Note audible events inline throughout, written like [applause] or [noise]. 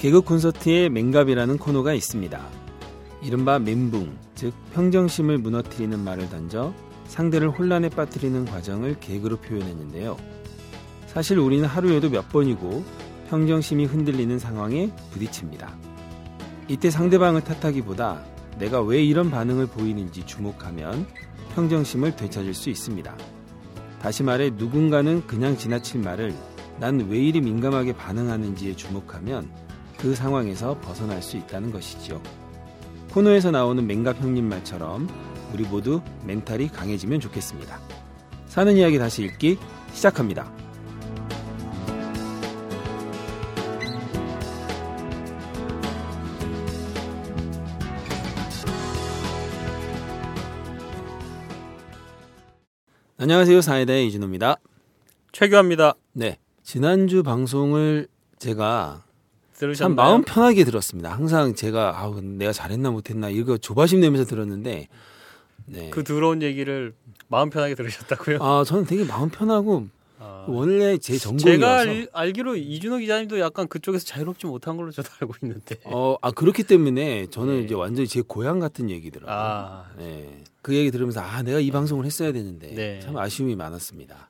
개그 콘서트에 맹갑이라는 코너가 있습니다. 이른바 멘붕, 즉 평정심을 무너뜨리는 말을 던져 상대를 혼란에 빠뜨리는 과정을 개그로 표현했는데요. 사실 우리는 하루에도 몇 번이고 평정심이 흔들리는 상황에 부딪힙니다. 이때 상대방을 탓하기보다 내가 왜 이런 반응을 보이는지 주목하면 평정심을 되찾을 수 있습니다. 다시 말해 누군가는 그냥 지나칠 말을 난 왜 이리 민감하게 반응하는지에 주목하면 그 상황에서 벗어날 수 있다는 것이지요. 코너에서 나오는 맹갑 형님 말처럼 우리 모두 멘탈이 강해지면 좋겠습니다. 사는 이야기 다시 읽기 시작합니다. 안녕하세요. 사이다의 이준호입니다. 최규합니다. 네. 지난주 방송을 제가 들으셨나요? 참 마음 편하게 들었습니다. 항상 제가 아우 내가 잘했나 못했나 이거 조바심 내면서 들었는데 네. 그 더러운 얘기를 마음 편하게 들으셨다고요? 아 저는 되게 마음 편하고 아, 원래 제 제가 전공이어서 알, 알기로 이준호 기자님도 약간 그쪽에서 자유롭지 못한 걸로 저도 알고 있는데. 어, 아 그렇기 때문에 저는 네. 이제 완전히 제 고향 같은 얘기더라고요. 아, 네. 그 얘기 들으면서 아 내가 이 방송을 했어야 되는데 네. 참 아쉬움이 많았습니다.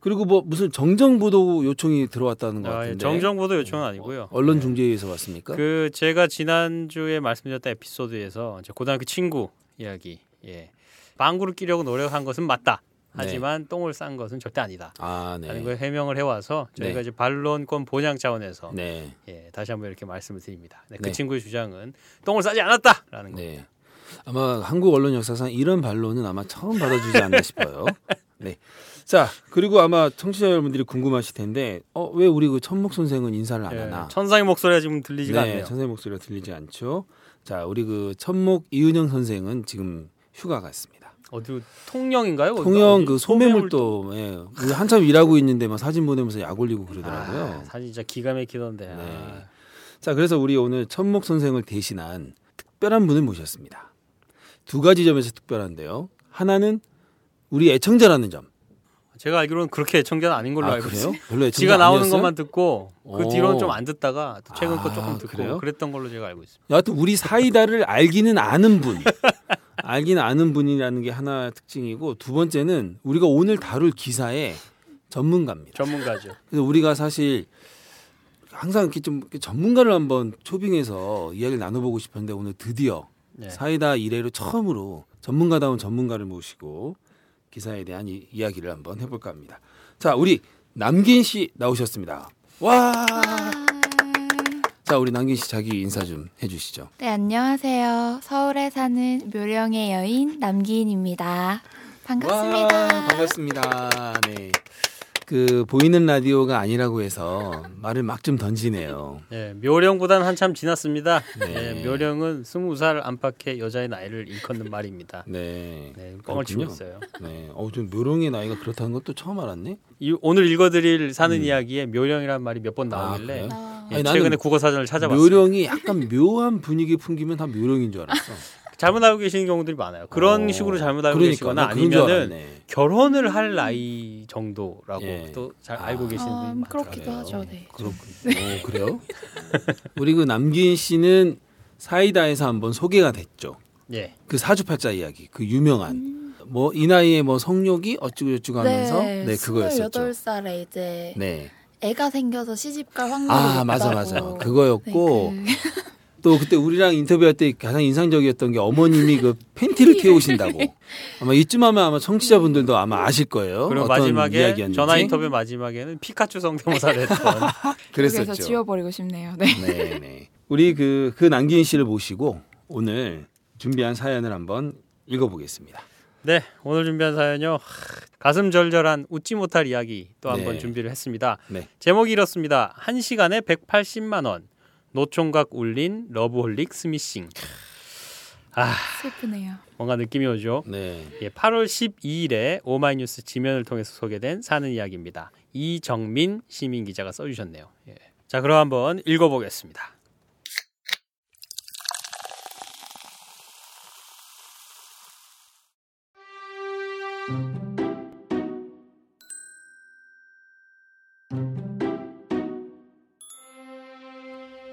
그리고 뭐 무슨 정정보도 요청이 들어왔다는 것 아, 같은데 정정보도 요청은 아니고요. 언론 네. 중재위에서 왔습니까? 그 제가 지난주에 말씀드렸던 에피소드에서 제 고등학교 친구 이야기. 예. 방구를 끼려고 노력한 것은 맞다. 하지만 똥을 싼 것은 절대 아니다. 아 라는 네. 걸 해명을 해와서 저희가 네. 이제 반론권 보장 차원에서 네. 예, 다시 한번 이렇게 말씀을 드립니다. 네, 그 네. 친구의 주장은 똥을 싸지 않았다라는 거. 네. 아마 한국 언론 역사상 이런 반론은 아마 처음 받아주지 않나 싶어요. [laughs] 네. 자, 그리고 아마 청취자 여러분들이 궁금하실 텐데, 어, 왜 우리 그 천목 선생은 인사를 안 예, 하나? 천상의 목소리가 지금 들리지가 네, 않네요. 선생님 목소리가 들리지 않죠. 자, 우리 그 천목 이은영 선생은 지금 휴가 갔습니다. 어디 통영인가요? 통영? 그 소매물도 예, 우리 한참 일하고 있는데 막 사진 보내면서 약 올리고 그러더라고요. 아, 사진 진짜 기가 막히던데. 네. 아. 자, 그래서 우리 오늘 천목 선생을 대신한 특별한 분을 모셨습니다. 두 가지 점에서 특별한데요. 하나는 우리 애청자라는 점. 제가 알기로는 그렇게 애청자는 아닌 걸로 아, 알고? 있어요. 별로 지가 나오는 아니었어요? 것만 듣고 그 오. 뒤로는 좀 안 듣다가 또 최근 거 아, 조금 듣고 그래요? 그랬던 걸로 제가 알고 있습니다. 여하튼 우리 사이다를 알기는 아는 분. [laughs] 알기는 아는 분이라는 게 하나 특징이고 두 번째는 우리가 오늘 다룰 기사의 전문가입니다. 전문가죠. 그래서 우리가 사실 항상 이렇게 좀 전문가를 한번 초빙해서 이야기를 나눠보고 싶었는데 오늘 드디어 네. 사이다 이래로 처음으로 전문가다운 전문가를 모시고 기사에 대한 이, 이야기를 한번 해볼까 합니다. 자, 우리 남긴 씨 나오셨습니다. 와. 자, 우리 남긴 씨 자기 인사 좀 해주시죠. 네, 안녕하세요. 서울에 사는 묘령의 여인 남기인입니다. 반갑습니다. 와, 반갑습니다. 네. 그 보이는 라디오가 아니라고 해서 말을 막 좀 던지네요. 네, 묘령보다는 한참 지났습니다. 네. 네, 묘령은 스무 살 안팎의 여자의 나이를 일컫는 말입니다. 네. 네, 뻥을 치고. 있어요. 네. 어, 좀 묘롱의 나이가 그렇다는 것도 처음 알았네. 이, 오늘 읽어드릴 사는 음. 이야기에 묘령이라는 말이 몇 번 나오길래? 어, 예, 아니, 최근에 국어 사전을 찾아봤어요. 묘령이 약간 묘한 분위기 풍기면 다 묘령인 줄 알았어. 잘못 알고 계시는 경우들이 많아요. 그런 어, 식으로 잘못 알고 그러니까, 계시거나 아니면은. 결혼을 할 나이 정도라고 예. 또잘 아. 알고 계시는 분이 음, 많더라고요. 그렇기도 하죠. 네. 그렇군요. 오, 그래요? [laughs] 우리 그 남긴 씨는 사이다에서 한번 소개가 됐죠. 예. 그 사주팔자 이야기, 그 유명한 뭐이 나이에 뭐 성욕이 어쩌고 저쩌고 하면서 네, 그거였었죠. 28살에 이제 네. 애가 생겨서 시집갈 확률이 아 맞아 맞아. 그거였고 네, 그- 또 그때 우리랑 인터뷰할 때 가장 인상적이었던 게 어머님이 그 팬티를 태우신다고 아마 이쯤 하면 아마 청취자분들도 아마 아실 거예요. 그리고 어떤 마지막에 이야기였는지. 전화 인터뷰 마지막에는 피카츄 성대모사를 했던 [laughs] 그랬었죠. 여기서 지워버리고 싶네요. 네. 네, 네. 우리 그, 그 남기인 씨를 모시고 오늘 준비한 사연을 한번 읽어보겠습니다. 네 오늘 준비한 사연요 하, 가슴 절절한 웃지 못할 이야기 또 한번 네. 준비를 했습니다. 네. 제목이 이렇습니다. 한 시간에 180만 원 노총각 울린 loveholic 스미싱. 아 슬프네요. 뭔가 느낌이 오죠. 네. 예, 8월 12일에 오마이뉴스 지면을 통해서 소개된 사는 이야기입니다. 이정민 시민 기자가 써주셨네요. 예. 자, 그럼 한번 읽어보겠습니다.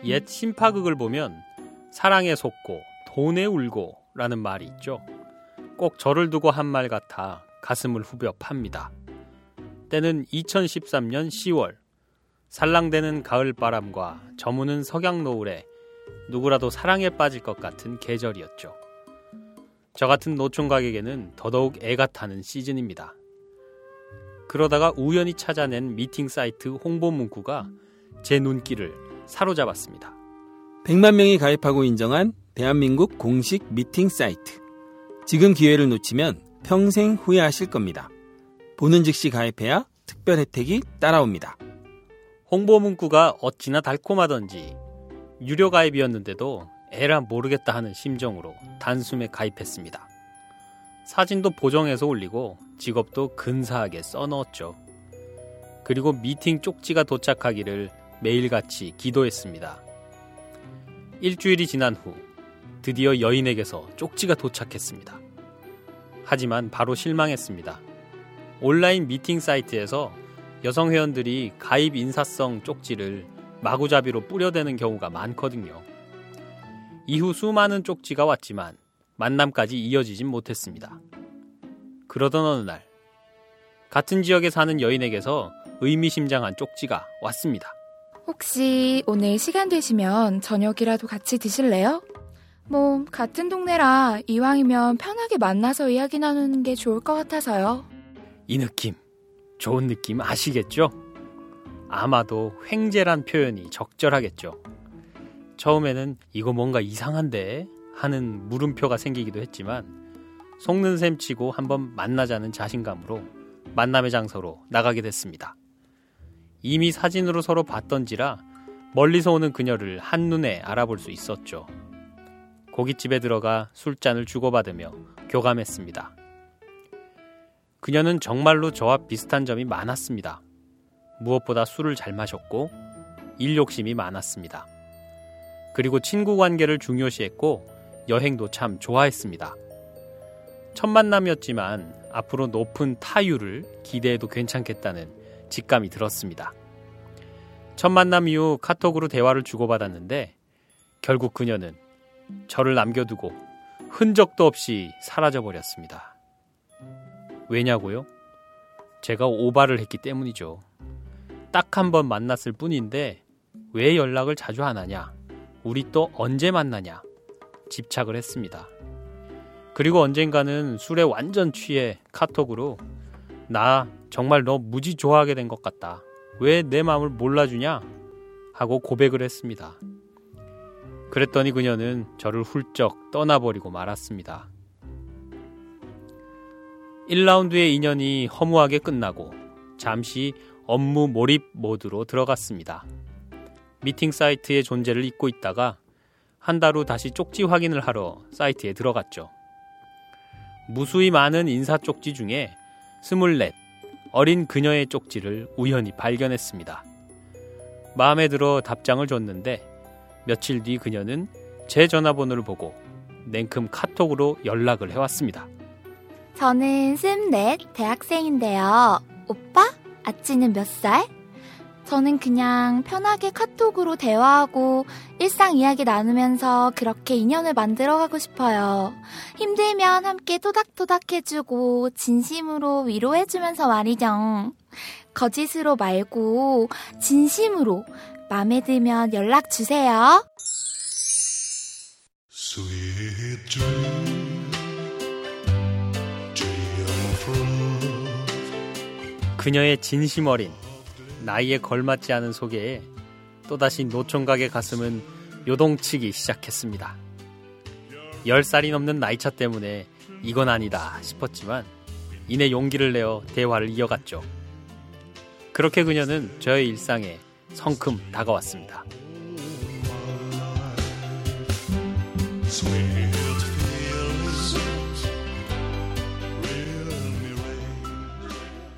옛 심파극을 보면 사랑에 속고 돈에 울고 라는 말이 있죠. 꼭 저를 두고 한 말 같아 가슴을 후벼 팝니다. 때는 2013년 10월 살랑대는 가을 바람과 저무는 석양 노을에 누구라도 사랑에 빠질 것 같은 계절이었죠. 저 같은 노총각에게는 더더욱 애가 타는 시즌입니다. 그러다가 우연히 찾아낸 미팅 사이트 홍보 문구가 제 눈길을 사로잡았습니다. 100만 명이 가입하고 인정한 대한민국 공식 미팅 사이트. 지금 기회를 놓치면 평생 후회하실 겁니다. 보는 즉시 가입해야 특별 혜택이 따라옵니다. 홍보 문구가 어찌나 달콤하던지 유료 가입이었는데도 에라 모르겠다 하는 심정으로 단숨에 가입했습니다. 사진도 보정해서 올리고 직업도 근사하게 써넣었죠. 그리고 미팅 쪽지가 도착하기를 매일같이 기도했습니다. 일주일이 지난 후 드디어 여인에게서 쪽지가 도착했습니다. 하지만 바로 실망했습니다. 온라인 미팅 사이트에서 여성 회원들이 가입 인사성 쪽지를 마구잡이로 뿌려대는 경우가 많거든요. 이후 수많은 쪽지가 왔지만 만남까지 이어지진 못했습니다. 그러던 어느 날 같은 지역에 사는 여인에게서 의미심장한 쪽지가 왔습니다. 혹시 오늘 시간 되시면 저녁이라도 같이 드실래요? 뭐 같은 동네라 이왕이면 편하게 만나서 이야기 나누는 게 좋을 것 같아서요. 이 느낌, 좋은 느낌 아시겠죠? 아마도 횡재란 표현이 적절하겠죠. 처음에는 이거 뭔가 이상한데 하는 물음표가 생기기도 했지만 속는 셈 치고 한번 만나자는 자신감으로 만남의 장소로 나가게 됐습니다. 이미 사진으로 서로 봤던지라 멀리서 오는 그녀를 한눈에 알아볼 수 있었죠. 고깃집에 들어가 술잔을 주고받으며 교감했습니다. 그녀는 정말로 저와 비슷한 점이 많았습니다. 무엇보다 술을 잘 마셨고 일 욕심이 많았습니다. 그리고 친구 관계를 중요시했고 여행도 참 좋아했습니다. 첫 만남이었지만 앞으로 높은 타율을 기대해도 괜찮겠다는 직감이 들었습니다. 첫 만남 이후 카톡으로 대화를 주고받았는데 결국 그녀는 저를 남겨두고 흔적도 없이 사라져 버렸습니다. 왜냐고요? 제가 오바를 했기 때문이죠. 딱 한 번 만났을 뿐인데 왜 연락을 자주 안 하냐? 우리 또 언제 만나냐? 집착을 했습니다. 그리고 언젠가는 술에 완전 취해 카톡으로 나 정말 너 무지 좋아하게 된 것 같다. 왜 내 마음을 몰라주냐? 하고 고백을 했습니다. 그랬더니 그녀는 저를 훌쩍 떠나버리고 말았습니다. 1라운드의 인연이 허무하게 끝나고 잠시 업무 몰입 모드로 들어갔습니다. 미팅 사이트의 존재를 잊고 있다가 한 달 후 다시 쪽지 확인을 하러 사이트에 들어갔죠. 무수히 많은 인사 쪽지 중에 스물넷 어린 그녀의 쪽지를 우연히 발견했습니다. 마음에 들어 답장을 줬는데 며칠 뒤 그녀는 제 전화번호를 보고 냉큼 카톡으로 연락을 해왔습니다. 저는 스넷 대학생인데요. 오빠? 아찌는 몇 살? 저는 그냥 편하게 카톡으로 대화하고 일상 이야기 나누면서 그렇게 인연을 만들어가고 싶어요. 힘들면 함께 토닥토닥 해주고 진심으로 위로해주면서 말이죠. 거짓으로 말고 진심으로 마음에 들면 연락 주세요. 그녀의 진심 어린 나이에 걸맞지 않은 소개에 또다시 노총각의 가슴은 요동치기 시작했습니다. 10살이 넘는 나이차 때문에 이건 아니다 싶었지만 이내 용기를 내어 대화를 이어갔죠. 그렇게 그녀는 저의 일상에 성큼 다가왔습니다.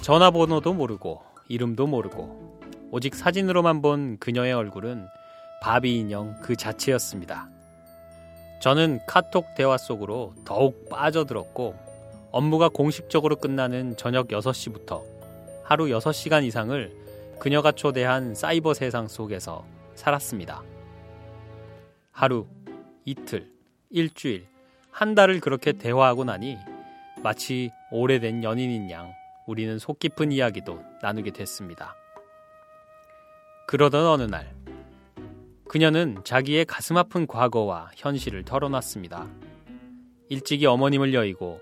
전화번호도 모르고 이름도 모르고 오직 사진으로만 본 그녀의 얼굴은 바비 인형 그 자체였습니다. 저는 카톡 대화 속으로 더욱 빠져들었고 업무가 공식적으로 끝나는 저녁 6시부터 하루 6시간 이상을 그녀가 초대한 사이버 세상 속에서 살았습니다. 하루, 이틀, 일주일, 한 달을 그렇게 대화하고 나니 마치 오래된 연인인 양 우리는 속 깊은 이야기도 나누게 됐습니다. 그러던 어느 날, 그녀는 자기의 가슴 아픈 과거와 현실을 털어놨습니다. 일찍이 어머님을 여의고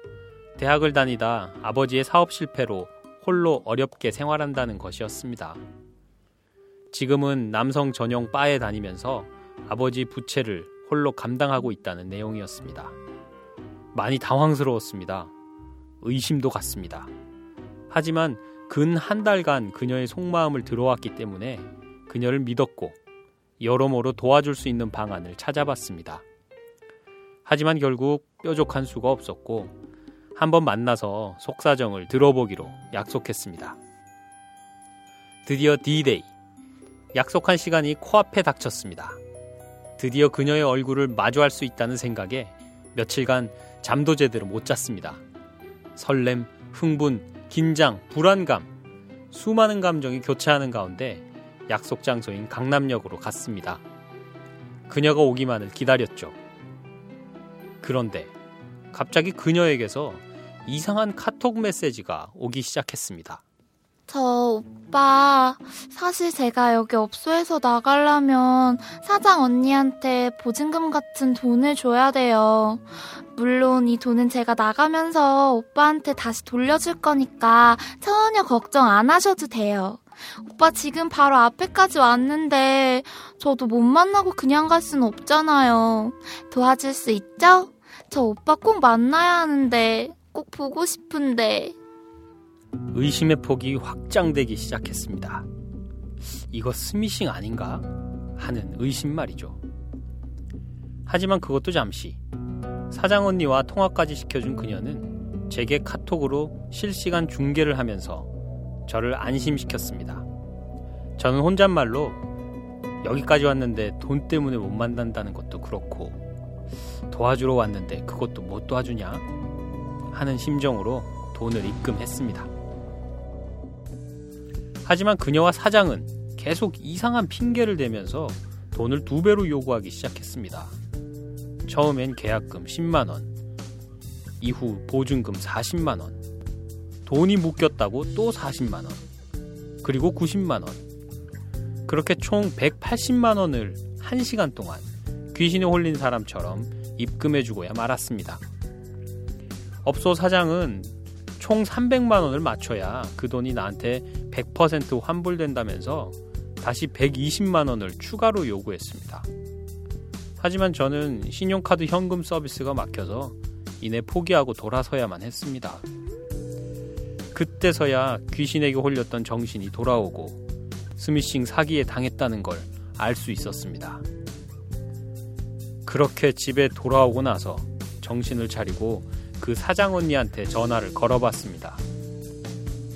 대학을 다니다 아버지의 사업 실패로 홀로 어렵게 생활한다는 것이었습니다. 지금은 남성 전용 바에 다니면서 아버지 부채를 홀로 감당하고 있다는 내용이었습니다. 많이 당황스러웠습니다. 의심도 갔습니다. 하지만 근 한 달간 그녀의 속마음을 들어왔기 때문에 그녀를 믿었고 여러모로 도와줄 수 있는 방안을 찾아봤습니다. 하지만 결국 뾰족한 수가 없었고 한번 만나서 속사정을 들어보기로 약속했습니다. 드디어 D-Day. 약속한 시간이 코앞에 닥쳤습니다. 드디어 그녀의 얼굴을 마주할 수 있다는 생각에 며칠간 잠도 제대로 못 잤습니다. 설렘, 흥분, 긴장, 불안감, 수많은 감정이 교차하는 가운데 약속 장소인 강남역으로 갔습니다. 그녀가 오기만을 기다렸죠. 그런데 갑자기 그녀에게서 이상한 카톡 메시지가 오기 시작했습니다. 저 오빠 사실 제가 여기 업소에서 나가려면 사장 언니한테 보증금 같은 돈을 줘야 돼요. 물론 이 돈은 제가 나가면서 오빠한테 다시 돌려줄 거니까 전혀 걱정 안 하셔도 돼요. 오빠 지금 바로 앞에까지 왔는데 저도 못 만나고 그냥 갈 수는 없잖아요. 도와줄 수 있죠? 저 오빠 꼭 만나야 하는데 꼭 보고 싶은데. 의심의 폭이 확장되기 시작했습니다. 이거 스미싱 아닌가? 하는 의심 말이죠. 하지만 그것도 잠시. 사장 언니와 통화까지 시켜준 그녀는 제게 카톡으로 실시간 중계를 하면서 저를 안심시켰습니다. 저는 혼잣말로 여기까지 왔는데 돈 때문에 못 만난다는 것도 그렇고 도와주러 왔는데 그것도 못 도와주냐? 하는 심정으로 돈을 입금했습니다. 하지만 그녀와 사장은 계속 이상한 핑계를 대면서 돈을 두 배로 요구하기 시작했습니다. 처음엔 계약금 10만 원, 이후 보증금 40만 원, 돈이 묶였다고 또 40만 원, 그리고 90만 원. 그렇게 총 180만 원을 1시간 동안 귀신에 홀린 사람처럼 입금해주고야 말았습니다. 업소 사장은 총 300만 원을 맞춰야 그 돈이 나한테 100% 환불된다면서 다시 120만 원을 추가로 요구했습니다. 하지만 저는 신용카드 현금 서비스가 막혀서 이내 포기하고 돌아서야만 했습니다. 그때서야 귀신에게 홀렸던 정신이 돌아오고 스미싱 사기에 당했다는 걸 알 수 있었습니다. 그렇게 집에 돌아오고 나서 정신을 차리고 그 사장 언니한테 전화를 걸어봤습니다.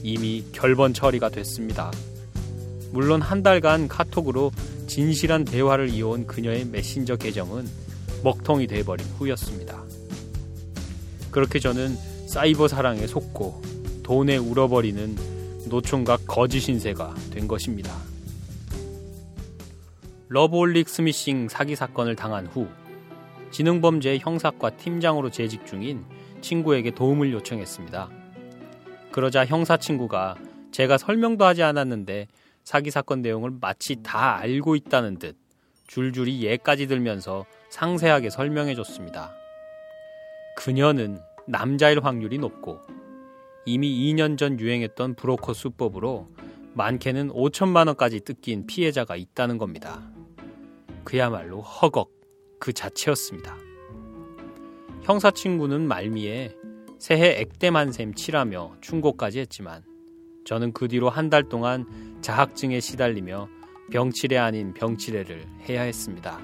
이미 결번 처리가 됐습니다. 물론 한 달간 카톡으로 진실한 대화를 이어온 그녀의 메신저 계정은 먹통이 돼버린 후였습니다. 그렇게 저는 사이버 사랑에 속고 돈에 울어버리는 노총각 거지 신세가 된 것입니다. loveholic 스미싱 사기 사건을 당한 후 지능범죄 형사과 팀장으로 재직 중인 친구에게 도움을 요청했습니다. 그러자 형사 친구가 제가 설명도 하지 않았는데 사기 사건 내용을 마치 다 알고 있다는 듯 줄줄이 예까지 들면서 상세하게 설명해 줬습니다. 그녀는 남자일 확률이 높고 이미 2년 전 유행했던 브로커 수법으로 많게는 5천만 원까지 뜯긴 피해자가 있다는 겁니다. 그야말로 허걱 그 자체였습니다. 형사 친구는 말미에 새해 셈 칠하며 충고까지 했지만 저는 그 뒤로 한 달 동안 자학증에 시달리며 병치레 아닌 병치레를 해야 했습니다.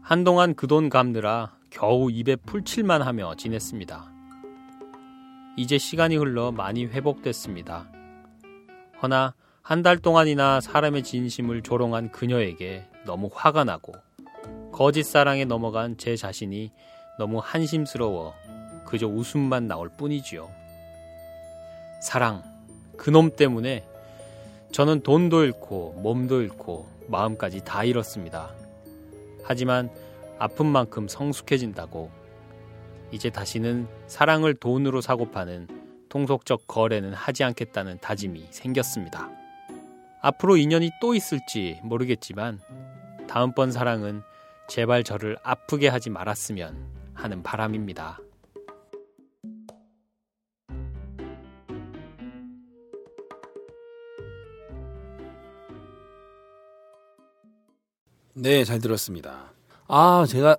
한동안 그 돈 갚느라 겨우 입에 풀칠만 하며 지냈습니다. 이제 시간이 흘러 많이 회복됐습니다. 허나 한 달 동안이나 사람의 진심을 조롱한 그녀에게 너무 화가 나고 거짓 사랑에 넘어간 제 자신이 너무 한심스러워 그저 웃음만 나올 뿐이지요. 사랑, 그놈 때문에 저는 돈도 잃고 몸도 잃고 마음까지 다 잃었습니다. 하지만 아픈 만큼 성숙해진다고 이제 다시는 사랑을 돈으로 사고 파는 통속적 거래는 하지 않겠다는 다짐이 생겼습니다. 앞으로 인연이 또 있을지 모르겠지만 다음번 사랑은 제발 저를 아프게 하지 말았으면 하는 바람입니다. 네, 잘 들었습니다. 아, 제가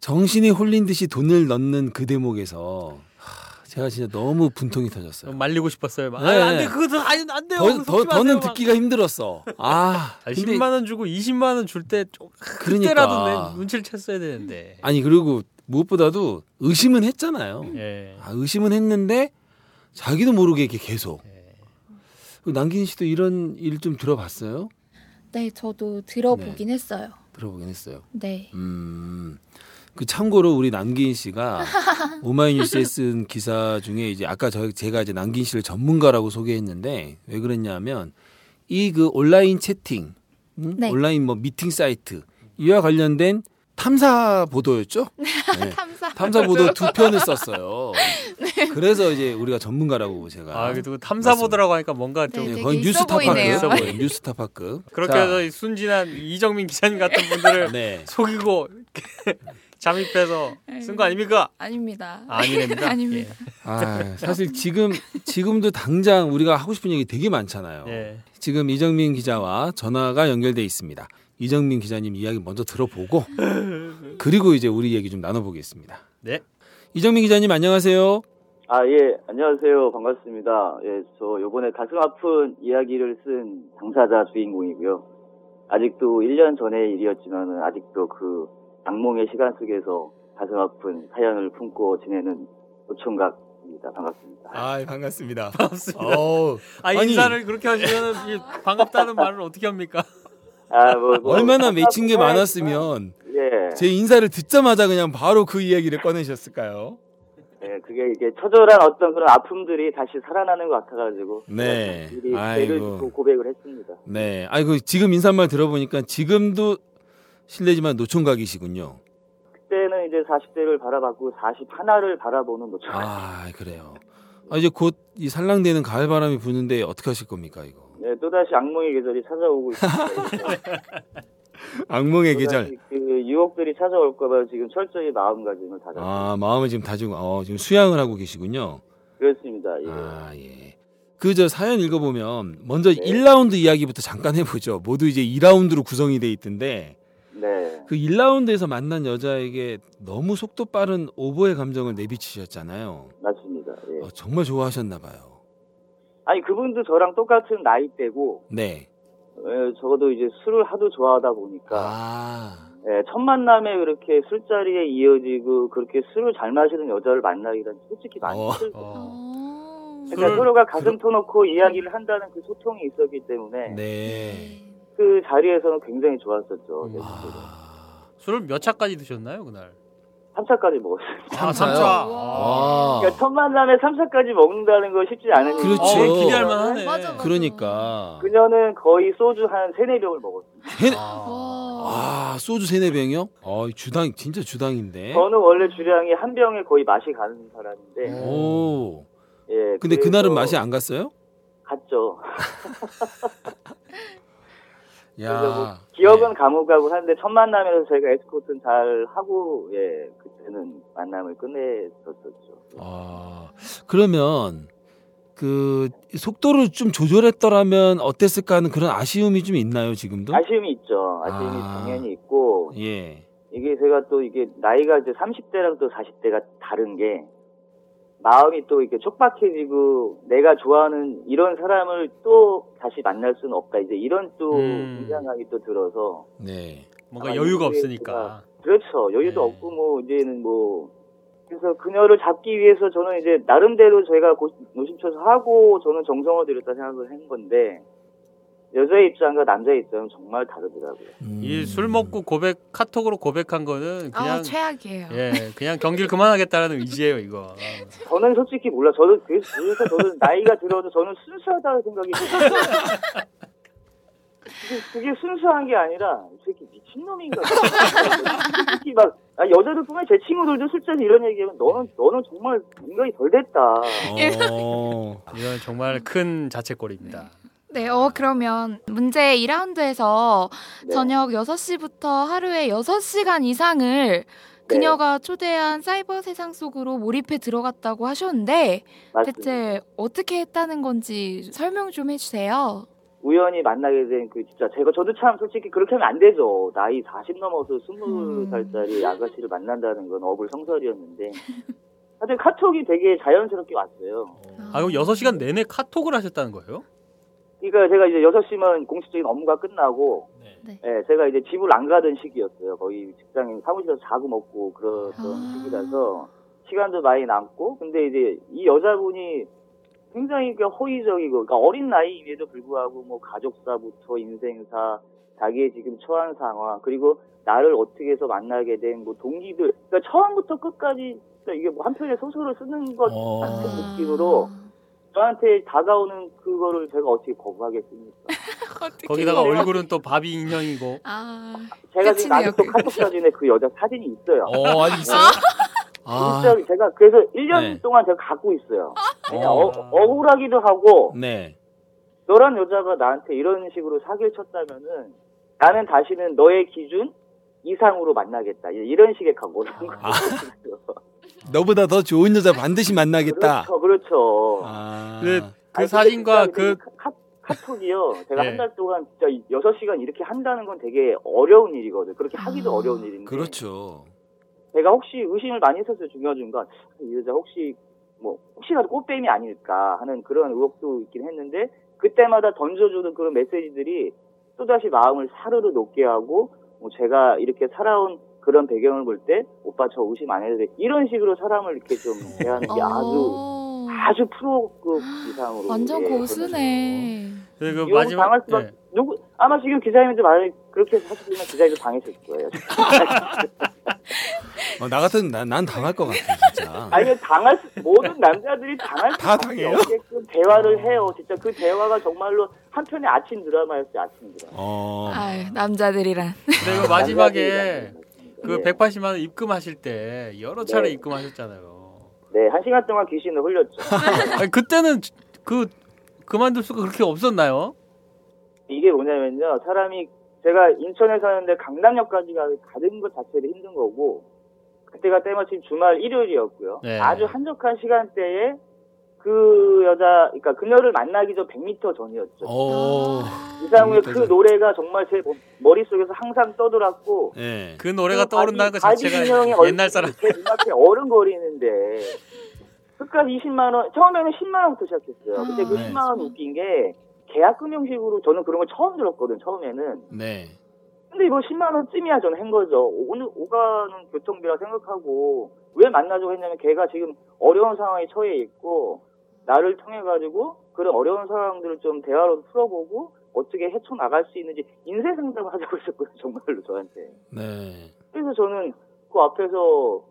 정신이 홀린 듯이 돈을 넣는 그 대목에서 하, 제가 진짜 너무 분통이 터졌어요. 말리고 싶었어요. 막, 네. 아, 안돼 그거 아니 안 돼요. 더, 더, 마세요, 더는 막. 듣기가 힘들었어. 아, 아니, 근데 10만 원 주고 20만 원 줄 때 그러니까. 그때라도 내 눈치를 챘어야 되는데. 아니 그리고 무엇보다도 의심은 했잖아요. 예. 아, 의심은 했는데 자기도 모르게 이렇게 계속. 그 남긴 씨도 이런 일 좀 들어봤어요? 네, 저도 들어보긴 했어요. 들어보긴 했어요. 네. 음. 그 참고로 우리 남긴 씨가 [laughs] 오마이뉴스에 쓴 기사 중에 이제 아까 저 제가 이제 남긴 씨를 전문가라고 소개했는데 왜 그랬냐면 이 그 온라인 채팅, 음? 네. 온라인 뭐 미팅 사이트 이와 관련된 탐사 보도였죠? [laughs] 네. 탐사. 탐사 보도 두 편을 썼어요. [laughs] 그래서 이제 우리가 전문가라고 제가 아, 그리고 탐사 보더라고 하니까 뭔가 좀 네, 네, 되게 거의 뉴스타파크. 뉴스타파크. 그렇게 자, 해서 이 순진한 이정민 기자님 같은 분들을 네. 속이고 잠입해서 쓴 거 아닙니까? 아닙니다. 아, 아니랍니다. [laughs] 아닙니다. 아, 사실 지금 지금도 당장 우리가 하고 싶은 얘기 되게 많잖아요. 예. 예. 지금 이정민 기자와 전화가 연결돼 있습니다. 이정민 기자님 이야기 먼저 들어보고 그리고 이제 우리 얘기 좀 나눠보겠습니다. 네. 이정민 기자님 안녕하세요. 아, 예, 안녕하세요. 반갑습니다. 예, 저 요번에 가슴 아픈 이야기를 쓴 당사자 주인공이고요. 아직도 1년 전의 일이었지만은 아직도 그 악몽의 시간 속에서 가슴 아픈 사연을 품고 지내는 노총각입니다. 반갑습니다. 아 반갑습니다. 반갑습니다. 어, 아, 아니. 인사를 그렇게 하시면 반갑다는 말을 어떻게 합니까? 아, 뭐, 뭐, 얼마나 맺힌 게 많았으면 예, 제 인사를 듣자마자 그냥 바로 그 이야기를 꺼내셨을까요? 예, 그게 이게 처절한 어떤 그런 아픔들이 다시 살아나는 것 같아가지고. 네. 아이고. 고백을 했습니다. 네. 아이고 지금 인사말 들어보니까 지금도 실례지만 노총각이시군요. 그때는 이제 40대를 바라봤고 41를 바라보는 노총각. 아 그래요. 아 이제 곧이 살랑대는 가을 바람이 부는데 어떻게 하실 겁니까 이거? 네, 또다시 악몽의 계절이 찾아오고 있습니다. [laughs] 악몽의 계절. 그 유혹들이 찾아올까봐 지금 철저히 마음가짐을 다잡고 아 마음을 지금 다지고 어 지금 수양을 하고 계시군요. 그렇습니다. 예. 아 예. 그 저 사연 읽어보면 먼저 네. 1라운드 이야기부터 잠깐 해보죠. 모두 이제 2라운드로 구성이 돼 있던데 네. 그 1라운드에서 만난 여자에게 너무 속도 빠른 오버의 감정을 내비치셨잖아요. 맞습니다. 예. 어, 정말 좋아하셨나 봐요. 아니 그분도 저랑 똑같은 나이대고 네. 예, 적어도 이제 술을 하도 좋아하다 보니까 아. 예, 첫 만남에 그렇게 술자리에 이어지고 그렇게 술을 잘 마시는 여자를 만나기란 솔직히 많이 어. 힘들죠. 어. 어. 그러니까 서로가 가슴 터놓고 이야기를 한다는 그 소통이 있었기 때문에 네. 그 자리에서는 굉장히 좋았었죠. 음. 네, 아. 술을 몇 차까지 드셨나요, 그날? 3차까지 먹었어요. 아, 삼차요? 삼차. 아. 그러니까 첫 만남에 3차까지 먹는다는 거 쉽지 않은 그렇죠. 어, 기대할 만하네. 맞아, 맞아. 그러니까. 그녀는 거의 소주 한 3, 4병을 먹었습니다. 세- 아. 와. 아, 소주 세네 병이요? 어, 주당 진짜 주당인데. 저는 원래 주량이 한 병에 거의 맛이 가는 사람인데, 오. 예. 근데 그날은 맛이 안 갔어요? 갔죠. [laughs] 그래서 뭐 야. 기억은 네. 가물가물 한데 첫 만남에서 저희가 에스코트는 잘 하고, 예, 그때는 만남을 끝냈었었죠. 아. 그러면 그 속도를 좀 조절했더라면 어땠을까 하는 그런 아쉬움이 좀 있나요, 지금도? 아쉬움이 있죠. 아쉬움이 아. 당연히 있고, 예. 이게 제가 또 이게 나이가 이제 30대랑 또 40대가 다른 게 마음이 또 이렇게 촉박해지고 내가 좋아하는 이런 사람을 또 다시 만날 수는 없다. 이제 이런 또 음. 긴장감이 또 들어서 네. 뭔가 아, 여유가 없으니까. 그렇죠. 여유도 네. 없고 뭐 이제는 뭐 그래서 그녀를 잡기 위해서 저는 이제 나름대로 제가 고- 노심초사 하고 저는 정성을 들였다 생각을 한 건데 여자의 입장과 남자의 입장은 정말 다르더라고요. 음. 이술 먹고 고백 카톡으로 고백한 거는 그냥 아, 최악이에요. 예, 그냥 경기를 그만하겠다는 의지예요, 이거. 아. 저는 솔직히 몰라. 저도 그- 그래서 저는 나이가 들어도 저는 순수하다는 생각이 들어요. 그게, 그게 순수한 게 아니라 이 새끼 미친놈인가. 특히 막, 아, 여자들 뿐만 제 친구들도 술자리 이런 얘기하면 너는, 너는 정말 인간이 덜 됐다. 어. 이건 정말 큰 자책골입니다. 네, 어, 그러면 문제 2라운드에서 네. 저녁 6시부터 하루에 6시간 이상을 그녀가 초대한 사이버 세상 속으로 몰입해 들어갔다고 하셨는데 맞습니다. 대체 어떻게 했다는 건지 설명 좀 해주세요. 우연히 만나게 된 그 진짜 제가 저도 참 솔직히 그렇게 하면 안 되죠. 나이 40 넘어서 음. 20살짜리 아가씨를 만난다는 건 어불성설이었는데. [laughs] 하여튼 카톡이 되게 자연스럽게 왔어요. 아, 그럼 6시간 내내 카톡을 하셨다는 거예요? 그러니까 제가 이제 6시면 공식적인 업무가 끝나고 네. 예, 제가 이제 집을 안 가던 시기였어요. 거의 직장인 사무실에서 자고 먹고 그러던 아. 시기라서 시간도 많이 남고 근데 이제 이 여자분이 굉장히 그 호의적이고 그러니까 어린 나이임에도 불구하고 뭐 가족사부터 인생사 자기의 지금 처한 상황 그리고 나를 어떻게 해서 만나게 된 뭐 동기들 그러니까 처음부터 끝까지 진짜 이게 뭐 한 편의 소설을 쓰는 것 어. 같은 느낌으로 저한테 다가오는 그거를 제가 어떻게 거부하겠습니까? [laughs] 어떻게 거기다가? 얼굴은 또 바비 인형이고. 아, 제가 지금 아직도. 카톡 사진에 그 여자 사진이 있어요. 어, 아직 있어요? 아. 진짜 제가 그래서 1년 네. 동안 제가 갖고 있어요. 그냥 어. 어, 억울하기도 하고 네. 너란 여자가 나한테 이런 식으로 사기를 쳤다면은 나는 다시는 너의 기준 이상으로 만나겠다. 이런 식의 각오를 한 거예요. 아. 너보다 더 좋은 여자 반드시 만나겠다. 그렇죠, 그렇죠. 아. 그, 그 아니, 사진과 그, 카, 톡이요 제가 네. 한달 동안 진짜 6시간 이렇게 한다는 건 되게 어려운 일이거든요. 그렇게 하기도 아. 어려운 일인데. 그렇죠. 제가 혹시 의심을 많이 했었어요. 중간중간. 이 여자 혹시, 뭐, 혹시라도 꽃뱀이 아닐까 하는 그런 의혹도 있긴 했는데, 그때마다 던져주는 그런 메시지들이 또다시 마음을 사르르 녹게 하고, 뭐, 제가 이렇게 살아온 그런 배경을 볼 때, 오빠 저 의심 안 해도 돼. 이런 식으로 사람을 이렇게 좀 대하는 게 아주, 어. 아주 프로급 이상으로. 완전 예, 고수네. 그 이거 마지막. 당할 수밖 네. 누구 아마 지금 기자님도 만약에 그렇게 하셨으면 기자님도 당했을 거예요. [laughs] 어, 나 같은 난, 난 당할 것 같아 진짜. 아니 당할 수- 모든 남자들이 당할 다 당해요? 없게끔 대화를 해요. 진짜 그 대화가 정말로 한편의 아침 드라마였어요. 아침 드라마. 어. 아유, 남자들이란. 근데 그 마지막에 남자들이 그 네. 180만 원 입금하실 때 여러 차례 네. 입금하셨잖아요. 네, 한 시간 동안 귀신을 흘렸죠. [laughs] 아니, 그때는 그 그만둘 수가 그렇게 없었나요? 이게 뭐냐면요. 사람이 제가 인천에 사는데 강남역까지 가- 가는 것 자체도 힘든 거고 그때가 때마침 주말 일요일이었고요. 네. 아주 한적한 시간대에 그 여자, 그러니까 그녀를 만나기 전 100m 전이었죠. 어. 이상우의 그 100m 전. 노래가 정말 제 머- 머릿속에서 항상 떠들었고 예. 그 노래가 그 떠오른다는 것 바지- 자체가 옛날 사람. 제 눈앞에 어른거리는데 끝까지 20만 원 처음에는 10만 원부터 시작했어요. 근데 그 아, 10만 원 웃긴 게 계약금 형식으로 저는 그런 걸 처음 들었거든 처음에는. 네. 근데 이거 10만 원쯤이야 저는 한 거죠. 오늘 오가는 교통비라 생각하고 왜 만나자고 했냐면 걔가 지금 어려운 상황에 처해 있고 나를 통해 가지고 그런 어려운 상황들을 좀 대화로 풀어보고 어떻게 헤쳐 나갈 수 있는지 인생 상담을 하자고 했었거든요 정말로 저한테. 네. 그래서 저는 그 앞에서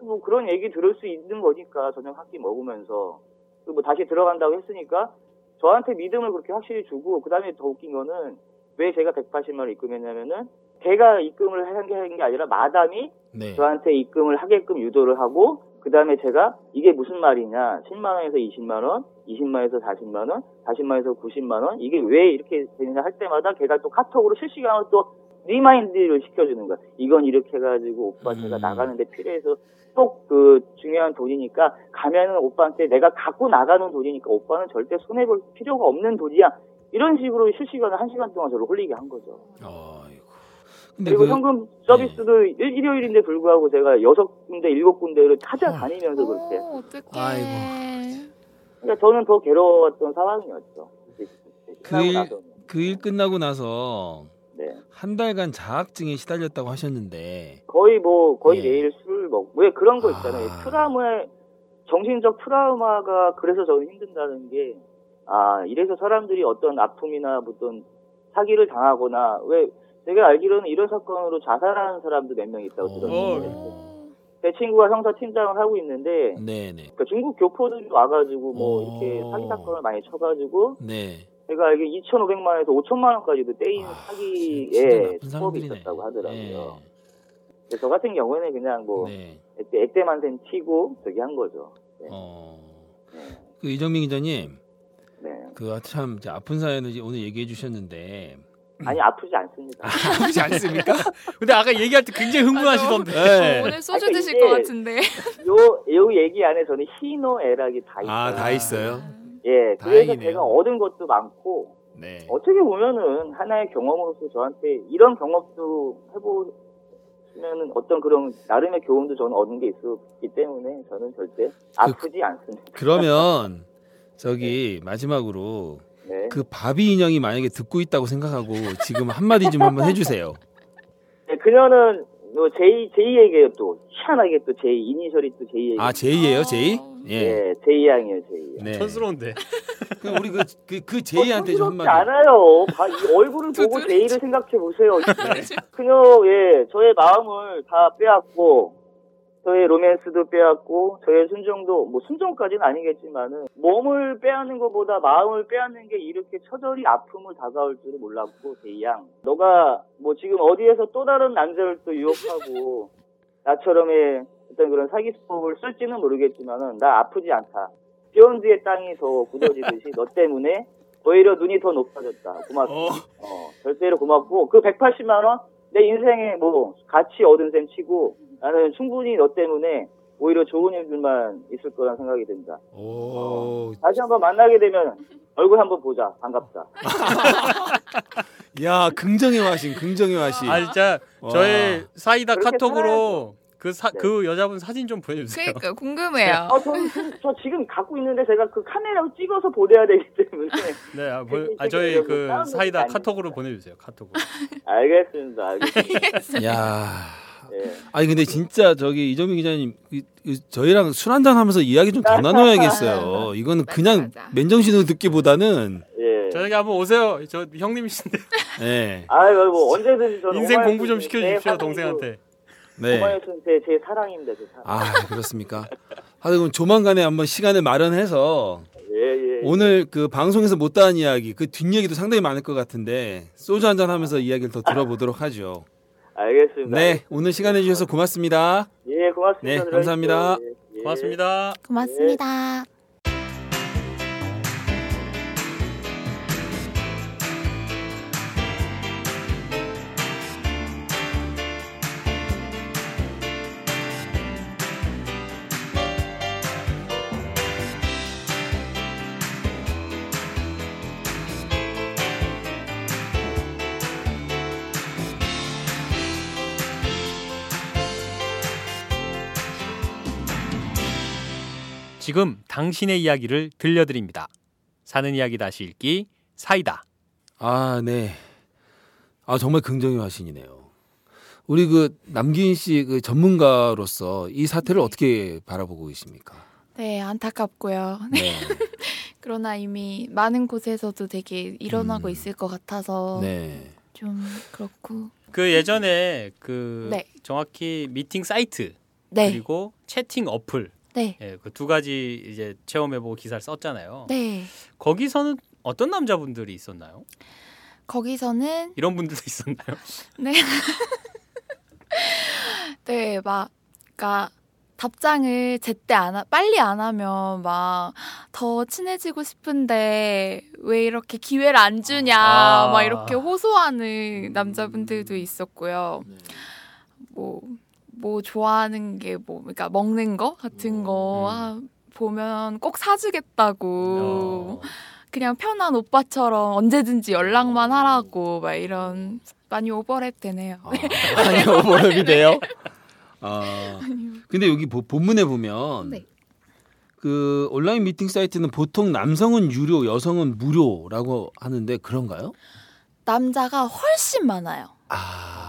뭐 그런 얘기 들을 수 있는 거니까 저녁 한 끼 먹으면서 그뭐 다시 들어간다고 했으니까 저한테 믿음을 그렇게 확실히 주고 그다음에 더 웃긴 거는 왜 제가 180만 원 입금했냐면은 걔가 입금을 한 게 아니라 마담이 네. 저한테 입금을 하게끔 유도를 하고 그 다음에 제가 이게 무슨 말이냐? 10만 원에서 20만 원 20만 원에서 40만 원 40만 원에서 90만 원? 이게 왜 이렇게 되느냐 할 때마다 걔가 또 카톡으로 실시간으로 또 remind를 시켜주는 거야. 이건 이렇게 해가지고 오빠 제가 음. 나가는데 필요해서 꼭 그 중요한 돈이니까 가면은 오빠한테 내가 갖고 나가는 돈이니까 오빠는 절대 손해볼 필요가 없는 돈이야. 이런 식으로 실시간을 한 시간 동안 저를 홀리게 한 거죠. 근데 그리고 그 현금 서비스도 일, 일요일인데 불구하고 제가 여섯 군데 일곱 군데를 찾아다니면서 그렇게 어, 어떡해. 아이고. 그러니까 저는 더 괴로웠던 상황이었죠. 그 일- 나서는. 그일 끝나고 나서 네. 한 달간 자학증에 시달렸다고 하셨는데 거의 뭐 거의 네. 매일 술을 먹고 왜 그런 거 있잖아요. 아. 트라우마에 정신적 트라우마가 그래서 저는 힘든다는 게 아, 이래서 사람들이 어떤 아픔이나 어떤 사기를 당하거나 왜 제가 알기로는 이런 사건으로 자살하는 사람도 몇 명 있다고 어. 들었는데 어. 제 친구가 형사 팀장을 하고 있는데 네네. 그러니까 중국 교포들이 와가지고 뭐 오. 이렇게 사기 사건을 많이 쳐가지고 네. 제가 알기로 2,500만 원에서 5천만 원까지도 떼인 아, 사기에 수법이 사람들이네. 있었다고 하더라고요. 네. 저 같은 경우에는 그냥 뭐 네. 액대, 액대 만센 치고 저기 한 거죠. 네. 어. 네. 그 이정민 기자님, 네. 그참 아픈 사연을 오늘 얘기해 주셨는데 아니 아프지 않습니다. 아 프지 않습니까? 근데 아까 얘기할 때 굉장히 흥분하시던데. 네. 오늘 소주 아니, 드실 것 같은데. 요, 요 얘기 안에 저는 희노애락이 다 있어요. 아, 다 있어요. 예, 그래서 다행이네요. 제가 얻은 것도 많고 네. 어떻게 보면은 하나의 경험으로서 저한테 이런 경험도 해보면은 어떤 그런 나름의 교훈도 저는 얻은 게 있었기 때문에 저는 절대 아프지 않습니다. 그러면 [laughs] 저기 마지막으로 네. 그 바비 인형이 만약에 듣고 있다고 생각하고 지금 한마디 좀 한번 해주세요. 네, 그녀는 뭐 제이 제이에게요 또 희한하게 또 제이 이니셜이 또 제이에게 아 제이예요, 제이? 어. 예. 예, 제이 양이에요 제이. 네. 촌스러운데. 그럼 우리 그그 그 제이한테 좀 한마디. 않아요. 봐, 이 얼굴을 보고. 제이를 생각해 보세요. [laughs] 그녀 예 저의 마음을 다 빼앗고 저의 로맨스도 빼앗고 저의 순정도 뭐 순정까지는 아니겠지만은 몸을 빼앗는 것보다 마음을 빼앗는 게 이렇게 처절히 아픔을 다가올 줄은 몰랐고 제이양 너가 뭐 지금 어디에서 또 다른 남자를 또 유혹하고 [laughs] 나처럼의 어떤 그런 사기 수법을 쓸지는 모르겠지만은 나 아프지 않다. 비욘드의 땅이 더 굳어지듯이 너 때문에 오히려 눈이 더 높아졌다. 고맙다. 어. 어, 절대로 고맙고 그 180만 원 내 인생에 뭐 가치 얻은 셈 치고 나는 충분히 너 때문에 오히려 좋은 일들만 있을 거란 생각이 든다. 오. 다시 한번 만나게 되면 얼굴 한번 보자. 반갑다. [laughs] 야 긍정의 화신, 긍정의 화신. 아 진짜 와. 저의 사이다 카톡으로 그, 사, 네. 그 여자분 사진 좀 보내주세요. 그러니까 궁금해요. 어, 저, 저 지금 갖고 있는데 제가 그 카메라로 찍어서 보내야 되기 때문에 [laughs] 네, 아, 보, 그아 저희 그 사이다. 카톡으로 보내주세요. 카톡으로. 알겠습니다. 알겠습니다. [laughs] 야. 예. 아니 근데 진짜 저기 이정민 기자님 저희랑 술 한잔 하면서 이야기 좀 더 나눠야겠어요. 이거는 그냥 맞아. 맨정신으로 듣기보다는 예. 저에게 한번 오세요. 저 형님이신데 예. 아유, 뭐 언제든지 저는 인생 공부 좀제 시켜 주십시오 사랑도- 동생한테. 네. 제, 제 사랑입니다. 제 사랑. 아 그렇습니까? 하여튼 그럼 조만간에 한번 시간을 마련해서 예, 예. 오늘 그 방송에서 못다한 이야기 그 뒷얘기도 상당히 많을 것 같은데 소주 한잔 하면서 이야기를 더 들어보도록 하죠. 알겠습니다. 네 오늘 시간 내주셔서 고맙습니다. 예, 고맙습니다. 네. 감사합니다. 예, 예. 고맙습니다. 고맙습니다. 지금 당신의 이야기를 들려드립니다. 사는 이야기 다시 읽기 사이다. 아 네. 아 정말 긍정의 화신이네요. 우리 그 남기인 씨 그 전문가로서 이 사태를 어떻게 바라보고 계십니까? 네, 안타깝고요. 네. 네. [laughs] 그러나 이미 많은 곳에서도 되게 일어나고 음. 있을 것 같아서 네. 좀 그렇고. 그 예전에 그 네. 정확히 미팅 사이트 네, 그리고 채팅 어플 네, 예, 그 두 가지 이제 체험해보고 기사를 썼잖아요. 네. 거기서는 어떤 남자분들이 있었나요? 거기서는 이런 분들도 [laughs] 있었나요? 네, [laughs] 네, 막, 그니까 답장을 제때 안 하, 빨리 안 하면 막 더 친해지고 싶은데 왜 이렇게 기회를 안 주냐, 아. 막 이렇게 호소하는 남자분들도 있었고요. 뭐, 뭐 좋아하는 게 뭐, 그러니까 먹는 거 같은 거 음. 아, 보면 꼭 사주겠다고. 어. 그냥 편한 오빠처럼 언제든지 연락만 하라고 막 이런 많이 오버랩 되네요. 아, 아니 오버랩이 [laughs] 돼요? 아 근데 여기 보- 본문에 보면 네. 그 온라인 미팅 사이트는 보통 남성은 유료, 여성은 무료라고 하는데 그런가요? 남자가 훨씬 많아요. 아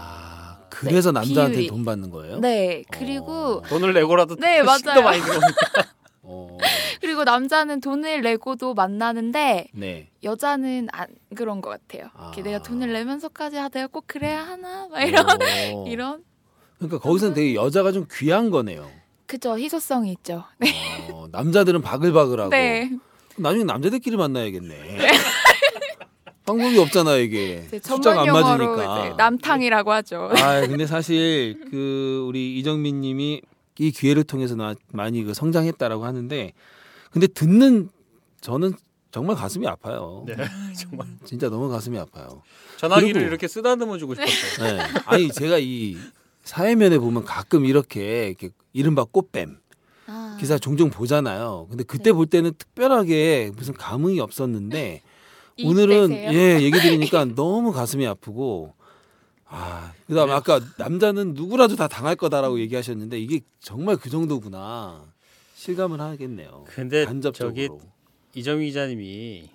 그래서 네, 남자한테. 돈 받는 거예요? 네. 그리고 어. 돈을 내고라도 네, 맞아요. 많이. [laughs] 어, 그리고 남자는 돈을 내고도 만나는데 네. 여자는 안 그런 것 같아요. 아. 내가 돈을 내면서까지 아 내가 꼭 그래야 하나 막 이런 어. [laughs] 이런 그러니까 거기서는 되게 여자가 좀 귀한 거네요. 그죠 희소성이 있죠. 네. 어, 남자들은 바글바글하고 네. 나중에 남자들끼리 만나야겠네. 방법이 없잖아 이게. 숫자가 안 맞으니까. 남탕이라고 하죠. 아 근데 사실 그 우리 이정민님이 이 기회를 통해서 나 많이 그 성장했다라고 하는데 근데 듣는 저는 정말 가슴이 아파요. 네, [laughs] 정말 진짜 너무 가슴이 아파요. 전화기를 그리고- 이렇게 쓰다듬어 주고 싶었어요. 네. 아니 제가 이 사회면에 보면 가끔 이렇게, 이렇게 이른바 꽃뱀 아, 기사 종종 보잖아요. 근데 그때 볼 때는 특별하게 무슨 감흥이 없었는데 이 오늘은 빼세요? 예 [laughs] 얘기 들으니까 너무 가슴이 아프고 아 그다음 에 아까 남자는 누구라도 다 당할 거다라고 얘기하셨는데 이게 정말 그 정도구나 실감을 하겠네요. 근데 간접적으로. 저기 이정희 기자님이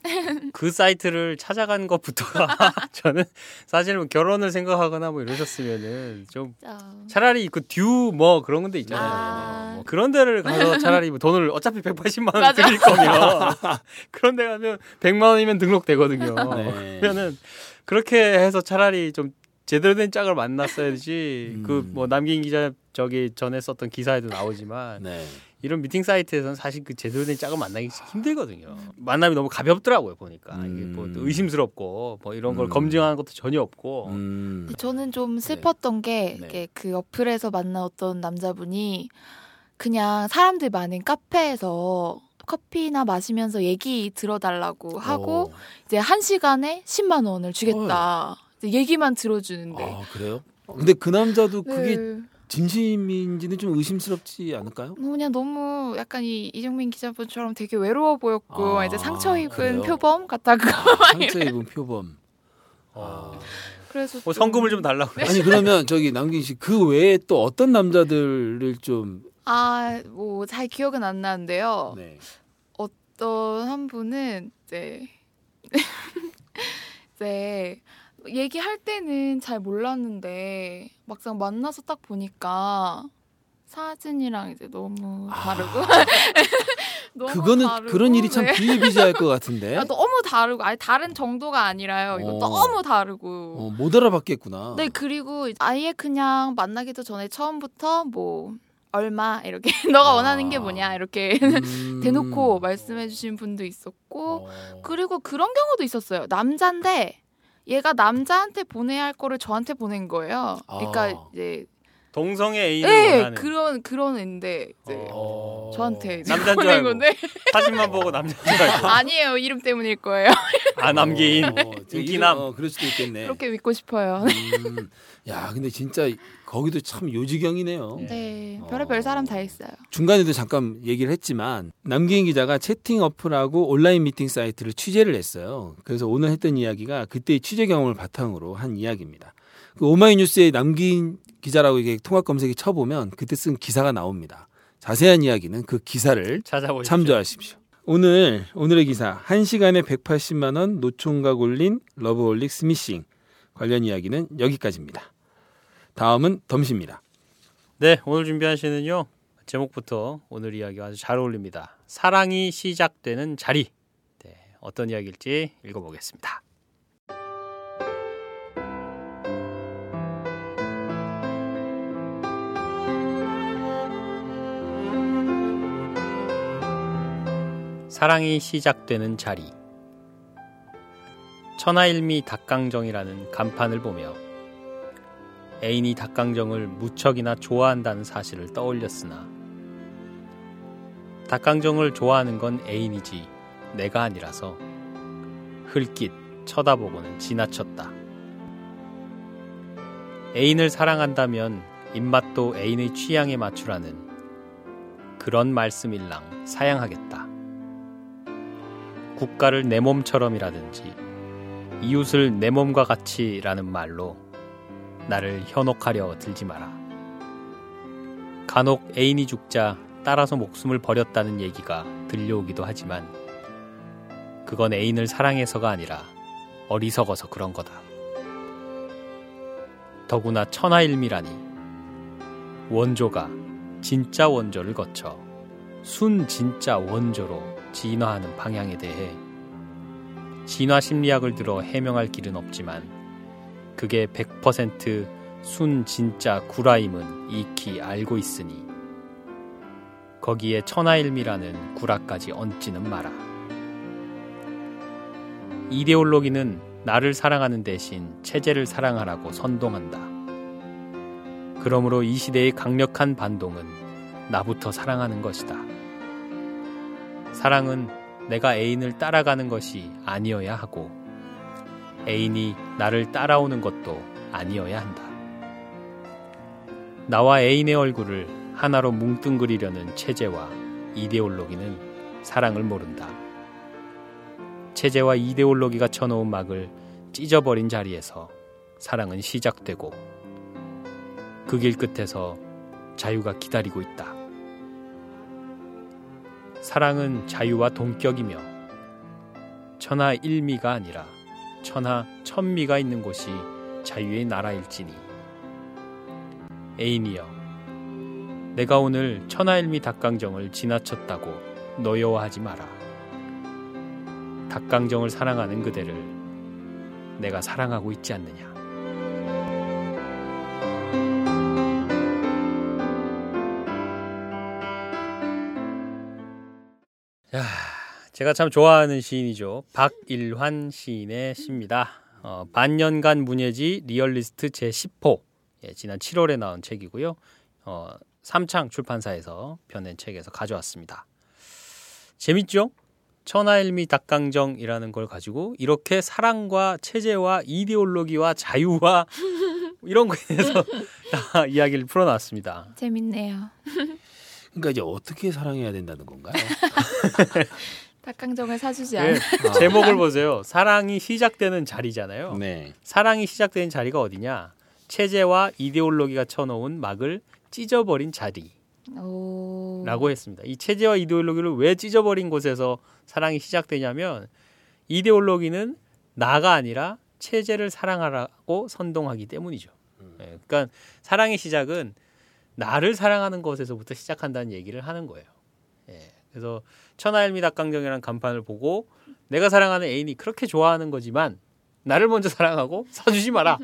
그 사이트를 찾아간 것부터가 [laughs] 저는 사실 뭐 결혼을 생각하거나 뭐 이러셨으면은 좀. 차라리 그 듀 뭐 그런 건데 있잖아요. 아. 뭐 그런 데를 가서 차라리 뭐 돈을 어차피 180만 원 맞아. 드릴 거면 [laughs] 그런 데 가면 100만 원이면 등록되거든요. [laughs] 네. 그러면은 그렇게 해서 차라리 좀 제대로 된 짝을 만났어야지 음. 그뭐 남긴 기자 저기 전에 썼던 기사에도 나오지만 네. 이런 미팅 사이트에서는 사실 그 제대로 된 짝을 만나기 힘들거든요. 만남이 너무 가볍더라고요 보니까 이게 뭐 음. 또 의심스럽고 뭐 이런 걸 음. 검증하는 것도 전혀 없고 음. 저는 좀 슬펐던 게 네. 이게 그 어플에서 만난 어떤 남자분이 그냥 사람들 많은 카페에서 커피나 마시면서 얘기 들어달라고 하고 어. 이제 한 시간에 10만 원을 주겠다. 얘기만 들어주는데. 아 그래요? 근데 그 남자도 그게 네. 진심인지는 좀 의심스럽지 않을까요? 그냥 너무 약간 이 이정민 기자분처럼 되게 외로워 보였고 아, 이제 상처 입은 그래요? 표범 같다고. [laughs] 상처 입은 표범. 어. 아. 그래서 뭐 성금을 좀 달라고 아니 그러면 저기 남긴 씨 그 외에 또 어떤 남자들을 좀 아 뭐 잘 기억은 안 나는데요. 네. 어떤 한 분은 이제 [laughs] 이제 얘기할 때는 잘 몰랐는데 막상 만나서 딱 보니까 사진이랑 이제 너무 다르고 [laughs] 너무 그거는 다르고, 그런 일이 참 네. 비일비재할 것 같은데. 아, 너무 다르고 아니 다른 정도가 아니라요. 이거 어. 너무 다르고. 어, 못 알아봤겠구나. 네 그리고 아예 그냥 만나기도 전에 처음부터 뭐 얼마 이렇게 [laughs] 너가 아. 원하는 게 뭐냐 이렇게 음. [laughs] 대놓고 말씀해주신 분도 있었고 어. 그리고 그런 경우도 있었어요. 남자인데 얘가 남자한테 보내야 할 거를 저한테 보낸 거예요. 그러니까 아. 이제 동성의 애인을 네 원하는 그런 그런 애인데 이제 어. 저한테 이제 남자인 줄 보낸 알고. 건데 사진만 보고 남자인 줄 알고 [laughs] 아니에요 이름 때문일 거예요. 아 남기인 어, 저 인기남. 어, 그럴 수도 있겠네. 그렇게 믿고 싶어요. 음. 야, 근데 진짜 거기도 참 요지경이네요. 네 어. 별의별 사람 다 있어요. 중간에도 잠깐 얘기를 했지만 남기인 기자가 채팅 어플하고 온라인 미팅 사이트를 취재를 했어요. 그래서 오늘 했던 이야기가 그때의 취재 경험을 바탕으로 한 이야기입니다. 그 오마이뉴스에 남기인 기자라고 이게 통합 검색에 쳐보면 그때 쓴 기사가 나옵니다. 자세한 이야기는 그 기사를 찾아보십시오. 참조하십시오. 오늘 오늘의 기사 1시간에 180만 원 노총각 울린 loveholic 스미싱 관련 이야기는 여기까지입니다. 다음은 덤 시입니다. 네, 오늘 준비한 시는요. 제목부터 오늘 이야기와 아주 잘 어울립니다. 사랑이 시작되는 자리. 네, 어떤 이야기일지 읽어보겠습니다. 사랑이 시작되는 자리. 천하일미 닭강정이라는 간판을 보며 애인이 닭강정을 무척이나 좋아한다는 사실을 떠올렸으나 닭강정을 좋아하는 건 애인이지 내가 아니라서 흘낏 쳐다보고는 지나쳤다. 애인을 사랑한다면 입맛도 애인의 취향에 맞추라는 그런 말씀일랑 사양하겠다. 국가를 내 몸처럼이라든지 이웃을 내 몸과 같이라는 말로 나를 현혹하려 들지 마라. 간혹 애인이 죽자 따라서 목숨을 버렸다는 얘기가 들려오기도 하지만 그건 애인을 사랑해서가 아니라 어리석어서 그런 거다. 더구나 천하일미라니 원조가 진짜 원조를 거쳐 순 진짜 원조로 진화하는 방향에 대해 진화 심리학을 들어 해명할 길은 없지만 그게 100%순 진짜 구라임은 익히 알고 있으니 거기에 천하일미라는 구라까지 얹지는 마라. 이데올로기는 나를 사랑하는 대신 체제를 사랑하라고 선동한다. 그러므로 이 시대의 강력한 반동은 나부터 사랑하는 것이다. 사랑은 내가 애인을 따라가는 것이 아니어야 하고 애인이 나를 따라오는 것도 아니어야 한다. 나와 애인의 얼굴을 하나로 뭉뚱그리려는 체제와 이데올로기는 사랑을 모른다. 체제와 이데올로기가 쳐놓은 막을 찢어버린 자리에서 사랑은 시작되고 그 길 끝에서 자유가 기다리고 있다. 사랑은 자유와 동격이며 천하 일미가 아니라 천하 천미가 있는 곳이 자유의 나라일지니. 애인이여 내가 오늘 천하일미 닭강정을 지나쳤다고 노여워하지 마라. 닭강정을 사랑하는 그대를 내가 사랑하고 있지 않느냐 야, 제가 참 좋아하는 시인이죠. 박일환 시인의 시입니다. 어, 반년간 문예지 리얼리스트 제10호. 예, 지난 7월에 나온 책이고요. 어, 삼창 출판사에서 펴낸 책에서 가져왔습니다. 재밌죠? 천하일미 닭강정이라는 걸 가지고 이렇게 사랑과 체제와 이데올로기와 자유와 [laughs] 이런 거에 대해서 다 이야기를 풀어놨습니다. 재밌네요. 그러니까 이제 어떻게 사랑해야 된다는 건가요? [laughs] 닭강정을 사주지 예, 않아. 제목을 보세요. 사랑이 시작되는 자리잖아요. 네. 사랑이 시작되는 자리가 어디냐? 체제와 이데올로기가 쳐놓은 막을 찢어버린 자리라고 오. 했습니다. 이 체제와 이데올로기를 왜 찢어버린 곳에서 사랑이 시작되냐면 이데올로기는 나가 아니라 체제를 사랑하라고 선동하기 때문이죠. 예, 그러니까 사랑의 시작은 나를 사랑하는 것에서부터 시작한다는 얘기를 하는 거예요. 예, 그래서 천하일미 닭강정이라는 간판을 보고 내가 사랑하는 애인이 그렇게 좋아하는 거지만 나를 먼저 사랑하고 [laughs] 사주지 마라.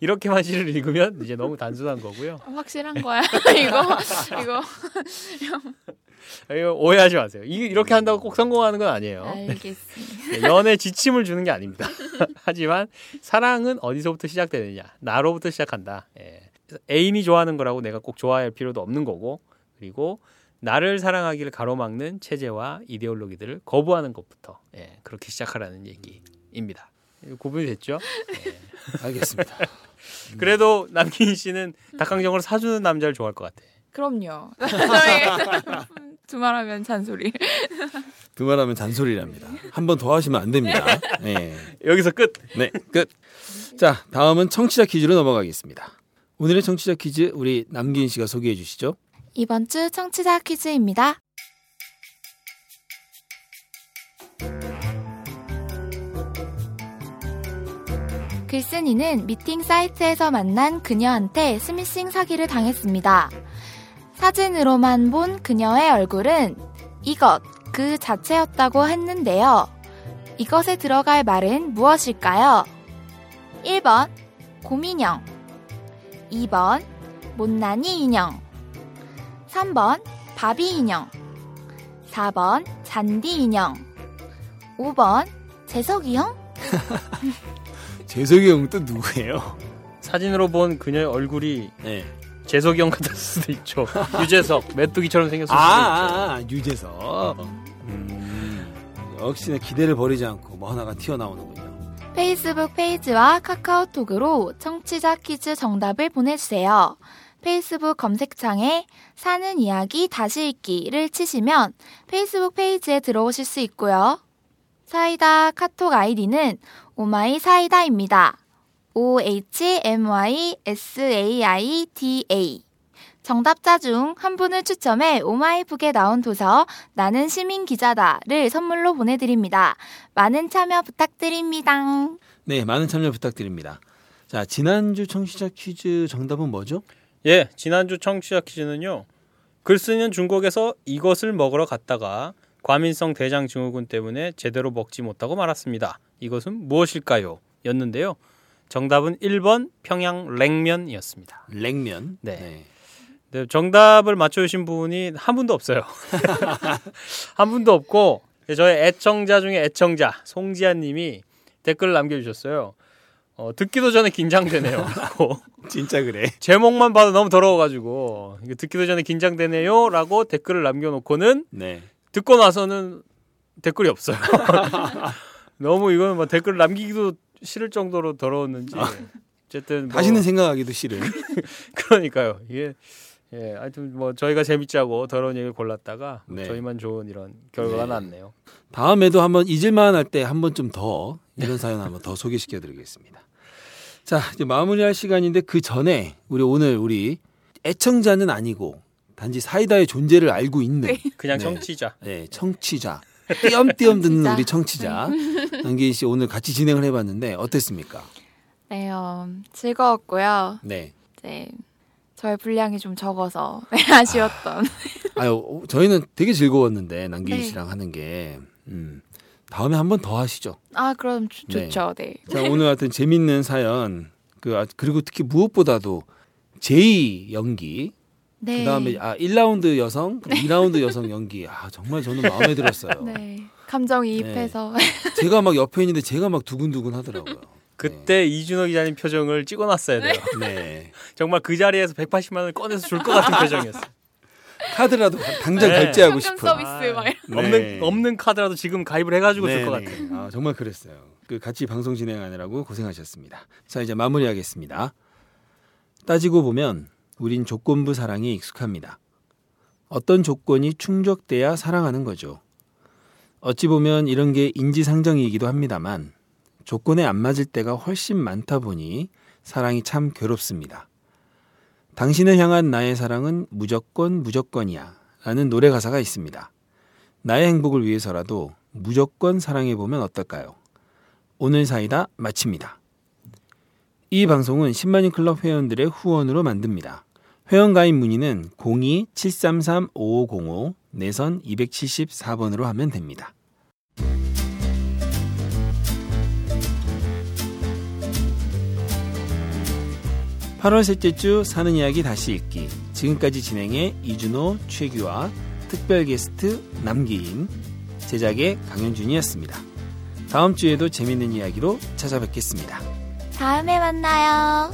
이렇게만 시를 읽으면 이제 너무 단순한 거고요. 확실한 거야. [laughs] 이거 이거 이거 오해하지 마세요. 이- 이렇게 한다고 꼭 성공하는 건 아니에요. 알겠습니다. 네, 연애 지침을 주는 게 아닙니다. [laughs] 하지만 사랑은 어디서부터 시작되느냐? 나로부터 시작한다. 예. 애인이 좋아하는 거라고 내가 꼭 좋아할 필요도 없는 거고, 그리고 나를 사랑하기를 가로막는 체제와 이데올로기들을 거부하는 것부터 예, 그렇게 시작하라는 얘기입니다. 구분이 됐죠? 예. 알겠습니다. [laughs] 그래도 남긴 씨는 닭강정을 사주는 남자를 좋아할 것 같아. 그럼요. [laughs] 두말하면 잔소리. 두말하면 잔소리랍니다. 한 번 더 하시면 안 됩니다. 네. 여기서 끝. 네, 끝. 자, 다음은 청취자 퀴즈로 넘어가겠습니다. 오늘의 청취자 퀴즈 우리 남긴 씨가 소개해 주시죠. 이번 주 청취자 퀴즈입니다. 글쓴이는 미팅 사이트에서 만난 그녀한테 스미싱 사기를 당했습니다. 사진으로만 본 그녀의 얼굴은 이것 그 자체였다고 했는데요. 이것에 들어갈 말은 무엇일까요? 1번 곰인형 2번 못난이 인형 3번 바비 인형 4번 잔디 인형 5번 [laughs] 재석이 형? 재석이 형 또 누구예요? 사진으로 본 그녀의 얼굴이 네. 재석이 형 같을 수도 있죠. [laughs] 유재석, 메뚜기처럼 생겼을 아, 수도 있죠. 아, 아, 유재석. 음, 역시나 기대를 버리지 않고 뭐 하나가 튀어나오는군요. 페이스북 페이지와 카카오톡으로 청취자 퀴즈 정답을 보내주세요. 페이스북 검색창에 사는 이야기 다시 읽기를 치시면 페이스북 페이지에 들어오실 수 있고요. 사이다 카톡 아이디는 오마이 사이다입니다. O-H-M-Y-S-A-I-D-A 정답자 중 한 분을 추첨해 오마이북에 나온 도서 나는 시민 기자다를 선물로 보내드립니다. 많은 참여 부탁드립니다. 네, 많은 참여 부탁드립니다. 자, 지난주 청취자 퀴즈 정답은 뭐죠? 예, 지난주 청취자 퀴즈는요. 글 쓰는 중국에서 이것을 먹으러 갔다가 과민성 대장 증후군 때문에 제대로 먹지 못하고 말았습니다. 이것은 무엇일까요? 였는데요. 정답은 1번 평양 냉면이었습니다. 냉면. 네. 네, 정답을 맞춰주신 분이 한 분도 없어요. [laughs] 한 분도 없고 저의 애청자 중에 애청자 송지아 님이 댓글을 남겨주셨어요. 어, 듣기도 전에 긴장되네요. 라고. [laughs] 진짜 그래. 제목만 봐도 너무 더러워가지고 듣기도 전에 긴장되네요라고 댓글을 남겨놓고는 네. 듣고 나서는 댓글이 없어요. [laughs] 너무 이거는 뭐 댓글 남기기도 싫을 정도로 더러웠는지 어쨌든 뭐 다시는 생각하기도 싫은. 그러니까요. 이게 예, 하여튼 뭐 저희가 재밌자고 더러운 얘기를 골랐다가 네. 저희만 좋은 이런 결과가 네. 났네요. 다음에도 한번 잊을만 할 때 한번좀더 이런 사연 한번 더 소개시켜 드리겠습니다. 자, 이제 마무리할 시간인데 그 전에 우리 오늘 우리 애청자는 아니고 단지 사이다의 존재를 알고 있는 그냥 네. 청취자. 네, 청취자. 띄엄띄엄 듣는. 우리 청취자. [laughs] 남기인 씨 오늘 같이 진행을 해 봤는데 어땠습니까? 네, 어, 즐거웠고요. 네. 이제 저의 분량이 좀 적어서 [laughs] 네, 아쉬웠던. 아유, 저희는 되게 즐거웠는데 남기인 네. 씨랑 하는 게 음. 다음에 한 번 더 하시죠. 아, 그럼 좋- 네. 좋죠. 네. 자, 오늘 같은 재밌는 사연 그 아, 그리고 특히 무엇보다도 제이 연기 네. 그다음에 아 1라운드 여성, 2라운드 여성 연기 아 정말 저는 마음에 들었어요. 네. 감정이입해서 제가 막 옆에 있는데 제가 막 두근두근 하더라고요. 그때 이준호 기자님 표정을 찍어놨어야 돼요. 네. [laughs] 정말 그 자리에서 180만 원을 꺼내서 줄 것 같은 표정이었어요. 카드라도 당장 네. 결제하고 싶은. 서비스 막 이런. 네. 없는 없는 카드라도 지금 가입을 해가지고 줄것 네, 같아요. 네. 아, 정말 그랬어요. 그 같이 방송 진행하느라고 고생하셨습니다. 자, 이제 마무리하겠습니다. 따지고 보면 우린 조건부 사랑에 익숙합니다. 어떤 조건이 충족돼야 사랑하는 거죠. 어찌 보면 이런 게 인지상정이기도 합니다만 조건에 안 맞을 때가 훨씬 많다 보니 사랑이 참 괴롭습니다. 당신을 향한 나의 사랑은 무조건 무조건이야 라는 노래 가사가 있습니다. 나의 행복을 위해서라도 무조건 사랑해보면 어떨까요? 오늘 사이다 마칩니다. 이 방송은 10만인 클럽 회원들의 후원으로 만듭니다. 회원 가입 문의는 02-733-5505 내선 274번으로 하면 됩니다. (8월 셋째 주 사는 이야기 다시 읽기) 지금까지 진행해 이준호, 최규화, 특별 게스트 남기인, 제작의 강현준이었습니다. 다음 주에도 재밌는 이야기로 찾아뵙겠습니다. 다음에 만나요.